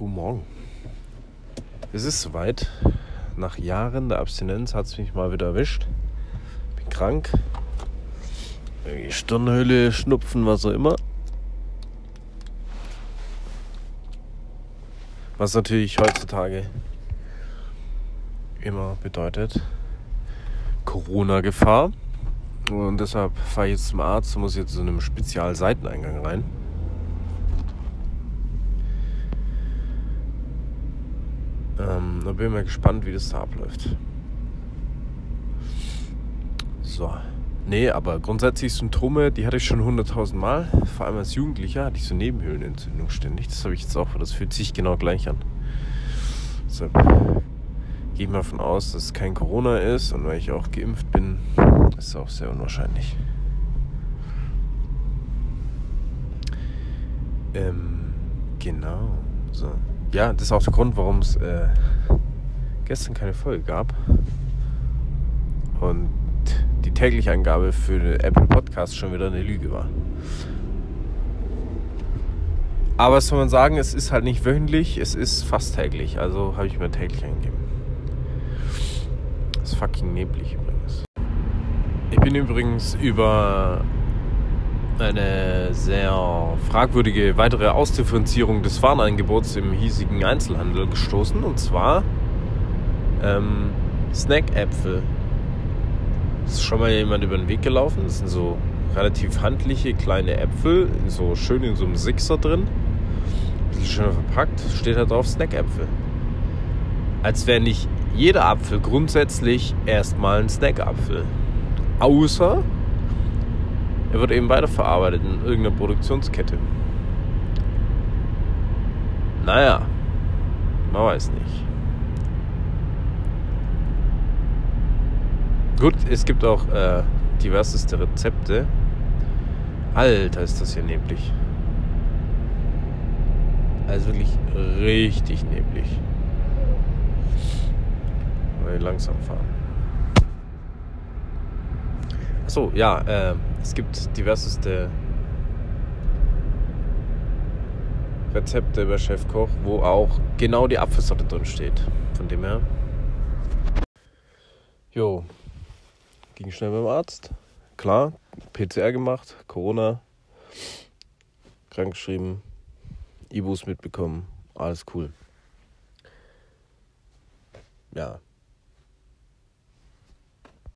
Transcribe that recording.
Guten Morgen. Es ist soweit. Nach Jahren der Abstinenz hat es mich mal wieder erwischt. Bin krank. Stirnhöhle, Schnupfen, was auch immer. Was natürlich heutzutage immer bedeutet Corona-Gefahr. Und deshalb fahre ich jetzt zum Arzt und muss jetzt zu einem Spezialseiteneingang rein. Ähm, da bin ich mal gespannt, wie das da abläuft. So. Nee, aber grundsätzlich Symptome, die hatte ich schon 100.000 Mal. Vor allem als Jugendlicher hatte ich so Nebenhöhlenentzündung ständig. Das habe ich jetzt auch, das fühlt sich genau gleich an. Deshalb gehe ich mal davon aus, dass es kein Corona ist. Und weil ich auch geimpft bin, ist es auch sehr unwahrscheinlich. Ähm, genau. So ja, das ist auch der Grund, warum es äh, gestern keine Folge gab. Und die tägliche Angabe für den Apple Podcast schon wieder eine Lüge war. Aber was soll man sagen, es ist halt nicht wöchentlich, es ist fast täglich. Also habe ich mir täglich eingegeben. Das ist fucking neblig übrigens. Ich bin übrigens über eine sehr fragwürdige weitere Ausdifferenzierung des Warenangebots im hiesigen Einzelhandel gestoßen. Und zwar ähm, Snack-Äpfel. Ist schon mal jemand über den Weg gelaufen. Das sind so relativ handliche kleine Äpfel, so schön in so einem Sixer drin. Ein bisschen schöner verpackt. Steht da drauf Snack-Äpfel. Als wäre nicht jeder Apfel grundsätzlich erstmal ein Snack-Apfel. Außer er wird eben weiterverarbeitet in irgendeiner Produktionskette. Naja, man weiß nicht. Gut, es gibt auch äh, diverseste Rezepte. Alter, ist das hier neblig. Also wirklich richtig neblig. Langsam fahren. Achso, ja, äh, es gibt diverseste Rezepte über Chefkoch, wo auch genau die Apfelsorte drin steht. Von dem her. Jo, ging schnell beim Arzt. Klar, PCR gemacht, Corona, krankgeschrieben, Ibus mitbekommen, alles cool. Ja,